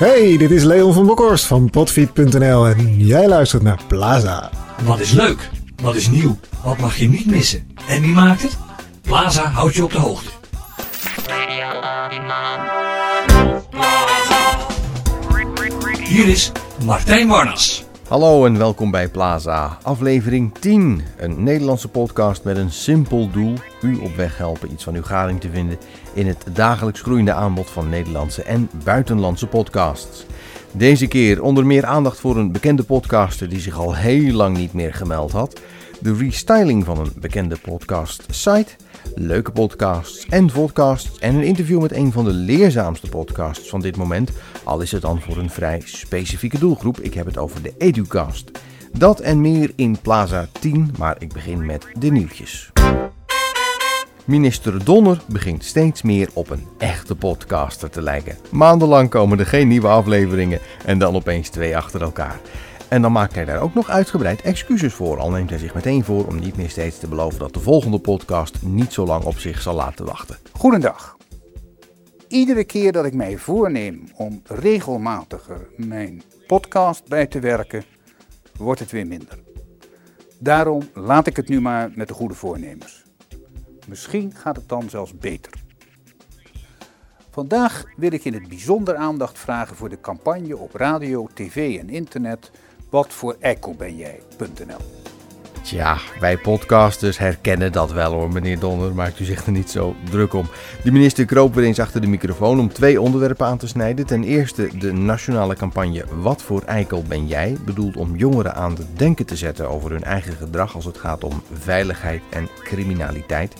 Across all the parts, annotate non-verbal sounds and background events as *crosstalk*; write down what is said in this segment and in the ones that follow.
Hey, dit is Leon van Bokhorst van Potfeed.nl en jij luistert naar Plaza. Wat is leuk? Wat is nieuw? Wat mag je niet missen? En wie maakt het? Plaza houdt je op de hoogte. Hier is Martijn Warnas. Hallo en welkom bij Plaza, aflevering 10. Een Nederlandse podcast met een simpel doel: u op weg helpen iets van uw garing te vinden in het dagelijks groeiende aanbod van Nederlandse en buitenlandse podcasts. Deze keer onder meer aandacht voor een bekende podcaster die zich al heel lang niet meer gemeld had, de restyling van een bekende podcast-site, leuke podcasts en podcasts en een interview met een van de leerzaamste podcasts van dit moment, al is het dan voor een vrij specifieke doelgroep. Ik heb het over de Educast. Dat en meer in Plaza 10, maar ik begin met de nieuwtjes. Minister Donner begint steeds meer op een echte podcaster te lijken. Maandenlang komen er geen nieuwe afleveringen en dan opeens twee achter elkaar. En dan maakt hij daar ook nog uitgebreid excuses voor, al neemt hij zich meteen voor om niet meer steeds te beloven dat de volgende podcast niet zo lang op zich zal laten wachten. Goedendag. Iedere keer dat ik mij voorneem om regelmatiger mijn podcast bij te werken, wordt het weer minder. Daarom laat ik het nu maar met de goede voornemens. Misschien gaat het dan zelfs beter. Vandaag wil ik in het bijzonder aandacht vragen voor de campagne op radio, tv en internet Wat voor eikel ben jij.nl. Tja, wij podcasters herkennen dat wel hoor, meneer Donner. Maakt u zich er niet zo druk om. De minister kroop weer eens achter de microfoon om twee onderwerpen aan te snijden. Ten eerste de nationale campagne Wat voor eikel ben jij? Bedoeld om jongeren aan het denken te zetten over hun eigen gedrag als het gaat om veiligheid en criminaliteit.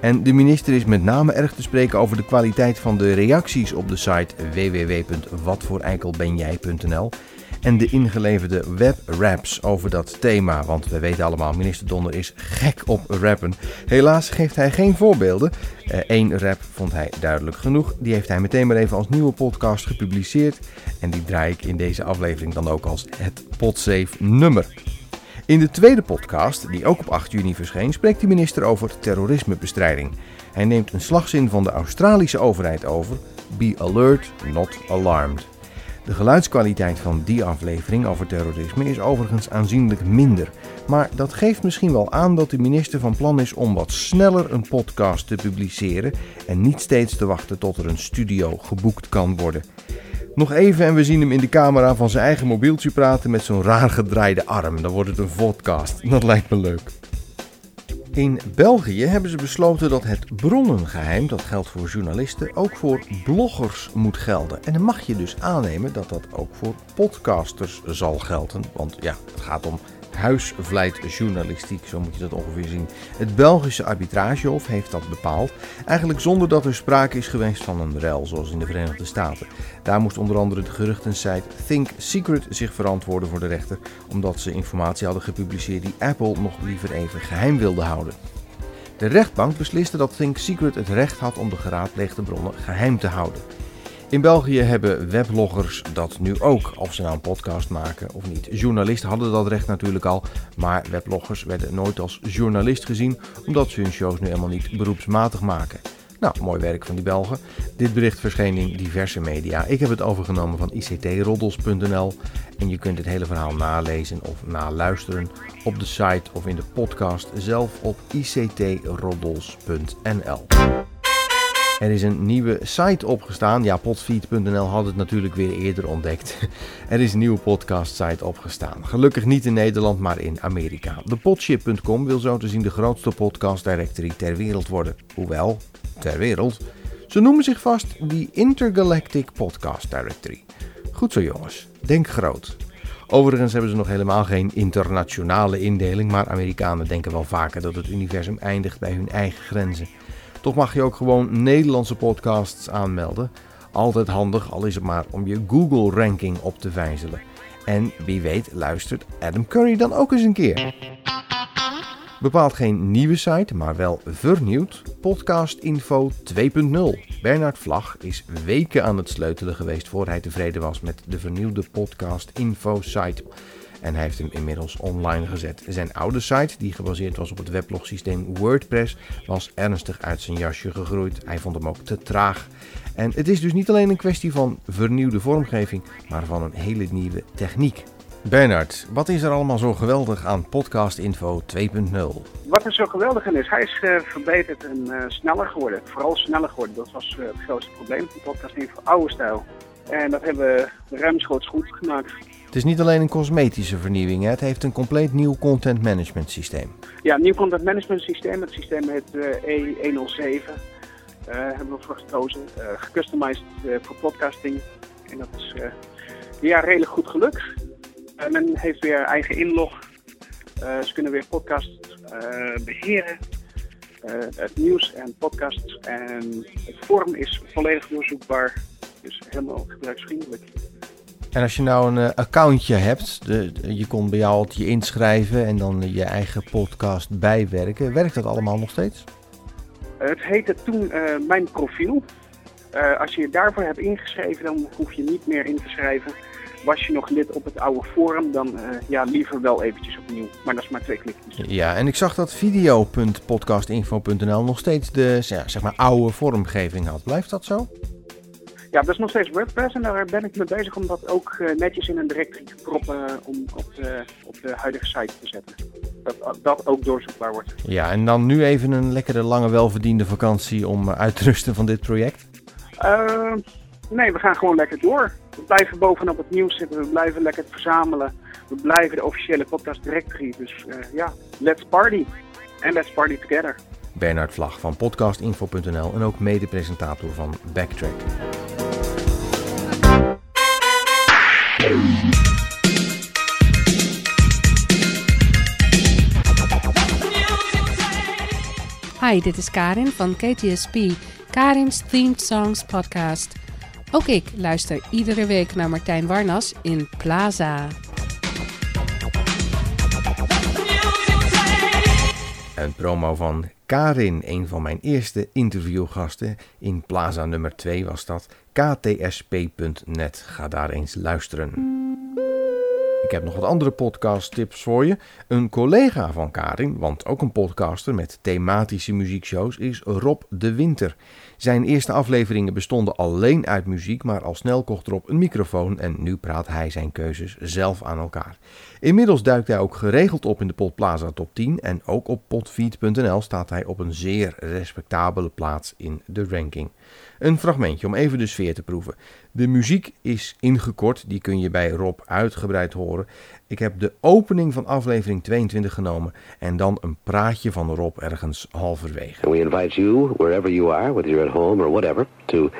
En de minister is met name erg te spreken over de kwaliteit van de reacties op de site www.watvooreikelbenjij.nl en de ingeleverde webraps over dat thema. Want we weten allemaal, minister Donner is gek op rappen. Helaas geeft hij geen voorbeelden. Eén rap vond hij duidelijk genoeg. Die heeft hij meteen maar even als nieuwe podcast gepubliceerd. En die draai ik in deze aflevering dan ook als het potsafe nummer. In de tweede podcast, die ook op 8 juni verscheen, spreekt de minister over terrorismebestrijding. Hij neemt een slagzin van de Australische overheid over: Be alert, not alarmed. De geluidskwaliteit van die aflevering over terrorisme is overigens aanzienlijk minder. Maar dat geeft misschien wel aan dat de minister van plan is om wat sneller een podcast te publiceren en niet steeds te wachten tot er een studio geboekt kan worden. Nog even en we zien hem in de camera van zijn eigen mobieltje praten met zo'n raar gedraaide arm. Dan wordt het een podcast. Dat lijkt me leuk. In België hebben ze besloten dat het bronnengeheim, dat geldt voor journalisten, ook voor bloggers moet gelden. En dan mag je dus aannemen dat dat ook voor podcasters zal gelden. Want ja, het gaat om huisvlijtjournalistiek, zo moet je dat ongeveer zien. Het Belgische arbitragehof heeft dat bepaald, eigenlijk zonder dat er sprake is geweest van een rel, zoals in de Verenigde Staten. Daar moest onder andere de geruchtensite Think Secret zich verantwoorden voor de rechter, omdat ze informatie hadden gepubliceerd die Apple nog liever even geheim wilde houden. De rechtbank besliste dat Think Secret het recht had om de geraadpleegde bronnen geheim te houden. In België hebben webloggers dat nu ook, of ze nou een podcast maken of niet. Journalisten hadden dat recht natuurlijk al, maar webloggers werden nooit als journalist gezien, omdat ze hun shows nu helemaal niet beroepsmatig maken. Nou, mooi werk van die Belgen. Dit bericht verscheen in diverse media. Ik heb het overgenomen van ictroddels.nl en je kunt het hele verhaal nalezen of naluisteren op de site of in de podcast zelf op ictroddels.nl. Er is een nieuwe site opgestaan. Ja, potfeed.nl had het natuurlijk weer eerder ontdekt. *laughs* Er is een nieuwe podcast site opgestaan. Gelukkig niet in Nederland, maar in Amerika. De podship.com wil zo te zien de grootste podcast directory ter wereld worden. Hoewel, ter wereld. Ze noemen zich vast die Intergalactic Podcast Directory. Goed zo jongens, denk groot. Overigens hebben ze nog helemaal geen internationale indeling, maar Amerikanen denken wel vaker dat het universum eindigt bij hun eigen grenzen. Toch mag je ook gewoon Nederlandse podcasts aanmelden. Altijd handig, al is het maar om je Google-ranking op te vijzelen. En wie weet luistert Adam Curry dan ook eens een keer. Bepaalt geen nieuwe site, maar wel vernieuwd. Podcast Info 2.0. Bernard Vlag is weken aan het sleutelen geweest voor hij tevreden was met de vernieuwde Podcast Info site. En hij heeft hem inmiddels online gezet. Zijn oude site, die gebaseerd was op het weblogsysteem WordPress, was ernstig uit zijn jasje gegroeid. Hij vond hem ook te traag. En het is dus niet alleen een kwestie van vernieuwde vormgeving, maar van een hele nieuwe techniek. Bernard, wat is er allemaal zo geweldig aan Podcast Info 2.0? Wat er zo geweldig aan is, hij is uh, verbeterd en uh, sneller geworden. Vooral sneller geworden. Dat was uh, het grootste probleem van Podcast Info, oude stijl. En dat hebben we ruimschoots goed gemaakt. Het is niet alleen een cosmetische vernieuwing, hè? het heeft een compleet nieuw content management systeem. Ja, nieuw content management systeem. Het systeem heet E107. hebben we voor gekozen. gecustomized voor podcasting. En dat is ja, redelijk goed gelukt. men heeft weer eigen inlog. ze kunnen weer podcast beheren. het nieuws en podcast. En het forum is volledig doorzoekbaar. Dus helemaal gebruiksvriendelijk. En als je nou een uh, accountje hebt, de, je kon bij jou je inschrijven en dan je eigen podcast bijwerken. Werkt dat allemaal nog steeds? het heette toen uh, Mijn Profiel. Uh, als je je daarvoor hebt ingeschreven, dan hoef je niet meer in te schrijven. Was je nog lid op het oude forum, dan ja, liever wel eventjes opnieuw. Maar dat is maar twee klikjes. Ja, en ik zag dat video.podcastinfo.nl nog steeds de ja, zeg maar oude vormgeving had. Blijft dat zo? Ja, dat is nog steeds WordPress en daar ben ik mee bezig om dat ook uh, netjes in een directory te proppen om op de, op de huidige site te zetten. Dat dat ook doorzoekbaar wordt. Ja, en dan nu even een lekkere lange welverdiende vakantie om uit te rusten van dit project? Uh, nee, we gaan gewoon lekker door. We blijven bovenop het nieuws zitten, we blijven lekker verzamelen. We blijven de officiële podcast directory. Dus uh, ja, let's party. En let's party together. Bernard Vlag van podcastinfo.nl en ook mede-presentator van Backtrack. Dit is Karin van KTSP, Karin's Themed Songs podcast. Ook ik luister iedere week naar Martijn Warnas in Plaza. Een promo van Karin, een van mijn eerste interviewgasten. In Plaza nummer 2 was dat. KTSP.net. Ga daar eens luisteren. Ik heb nog wat andere podcast tips voor je. Een collega van Karin, want ook een podcaster met thematische muziekshows, is Rob de Winter. Zijn eerste afleveringen bestonden alleen uit muziek, maar al snel kocht Rob een microfoon en nu praat hij zijn keuzes zelf aan elkaar. Inmiddels duikt hij ook geregeld op in de Podplaza Top 10 en ook op podfeed.nl staat hij op een zeer respectabele plaats in de ranking. Een fragmentje om even de sfeer te proeven. De muziek is ingekort, die kun je bij Rob uitgebreid horen. Ik heb de opening van aflevering 22 genomen en dan een praatje van Rob ergens halverwege. We invite you, wherever you are, whether you're at home or whatever, to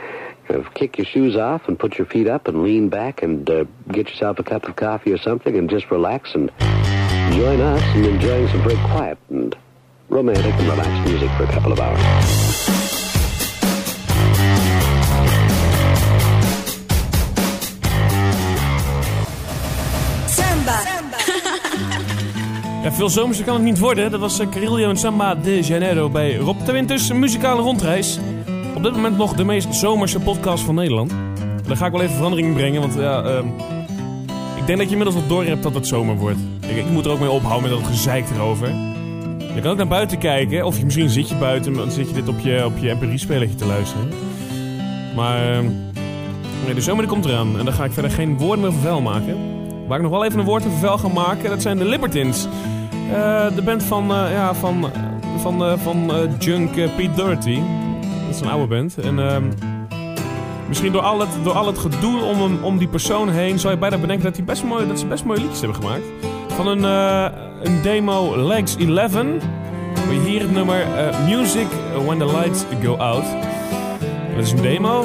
kick your shoes off and put your feet up and lean back and uh, get yourself a cup of coffee or something and just relax and join us in enjoying some very quiet and romantic and relaxed music for a couple of hours. Ja, veel zomerse kan het niet worden. Dat was Carillo en Samba de Janeiro bij Rob de Winters, een muzikale rondreis. Op dit moment nog de meest zomerse podcast van Nederland. Daar ga ik wel even verandering in brengen, want ja, uh, ik denk dat je inmiddels wel door hebt dat het zomer wordt. Ik, ik, moet er ook mee ophouden met dat gezeik erover. Je kan ook naar buiten kijken, of je, misschien zit je buiten, dan zit je dit op je, op je mp3-spelertje te luisteren. Maar uh, nee, de zomer komt eraan en daar ga ik verder geen woorden meer vuil maken. Waar ik nog wel even een woord over vuil ga maken, dat zijn de Libertines. Uh, de band van, uh, ja, van, van, uh, van Junk Pete Doherty. Dat is een oude band. En ehm, misschien door al, het, door al het gedoe om, hem, om die persoon heen... zou je bijna bedenken dat, die best mooi, dat ze best mooie liedjes hebben gemaakt. Van een, een demo Legs 11... We hier het nummer Music When the Lights Go Out. Dat is een demo.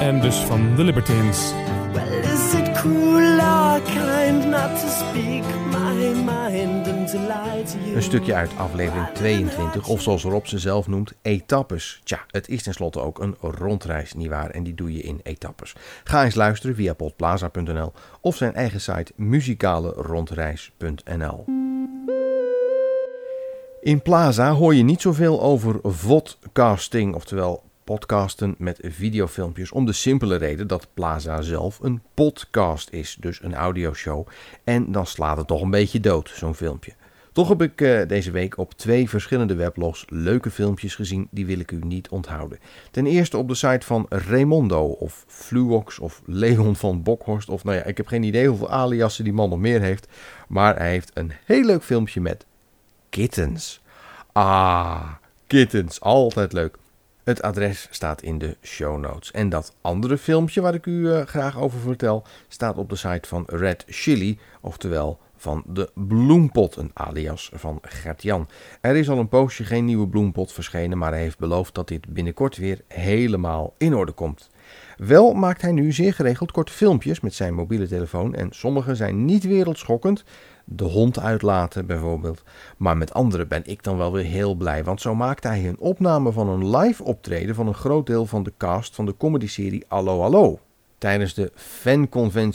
En dus van The Libertines. Well, is it or kind not to speak my mind you? Een stukje uit aflevering 22, of zoals Rob ze zelf noemt, etappes. Tja, het is tenslotte ook een rondreis, nietwaar? En die doe je in etappes. Ga eens luisteren via podplaza.nl of zijn eigen site muzikalerondreis.nl. In Plaza hoor je niet zoveel over vodcasting, oftewel podcasten met videofilmpjes om de simpele reden dat Plaza zelf een podcast is, dus een audioshow. En dan slaat het toch een beetje dood, zo'n filmpje. Toch heb ik uh, deze week op twee verschillende weblogs leuke filmpjes gezien, die wil ik u niet onthouden. Ten eerste op de site van Raymondo of Fluox of Leon van Bokhorst of nou ja, ik heb geen idee hoeveel aliasen die man nog meer heeft. Maar hij heeft een heel leuk filmpje met kittens. Ah, kittens, altijd leuk. Het adres staat in de show notes. En dat andere filmpje waar ik u uh, graag over vertel, staat op de site van Red Chili, oftewel van de bloempot, een alias van Gert-Jan. Er is al een poosje geen nieuwe bloempot verschenen, maar hij heeft beloofd dat dit binnenkort weer helemaal in orde komt. Wel maakt hij nu zeer geregeld korte filmpjes met zijn mobiele telefoon en sommige zijn niet wereldschokkend. De hond uitlaten bijvoorbeeld. Maar met andere ben ik dan wel weer heel blij, want zo maakt hij een opname van een live optreden van een groot deel van de cast van de comedyserie Allo Allo. Tijdens de fanconventie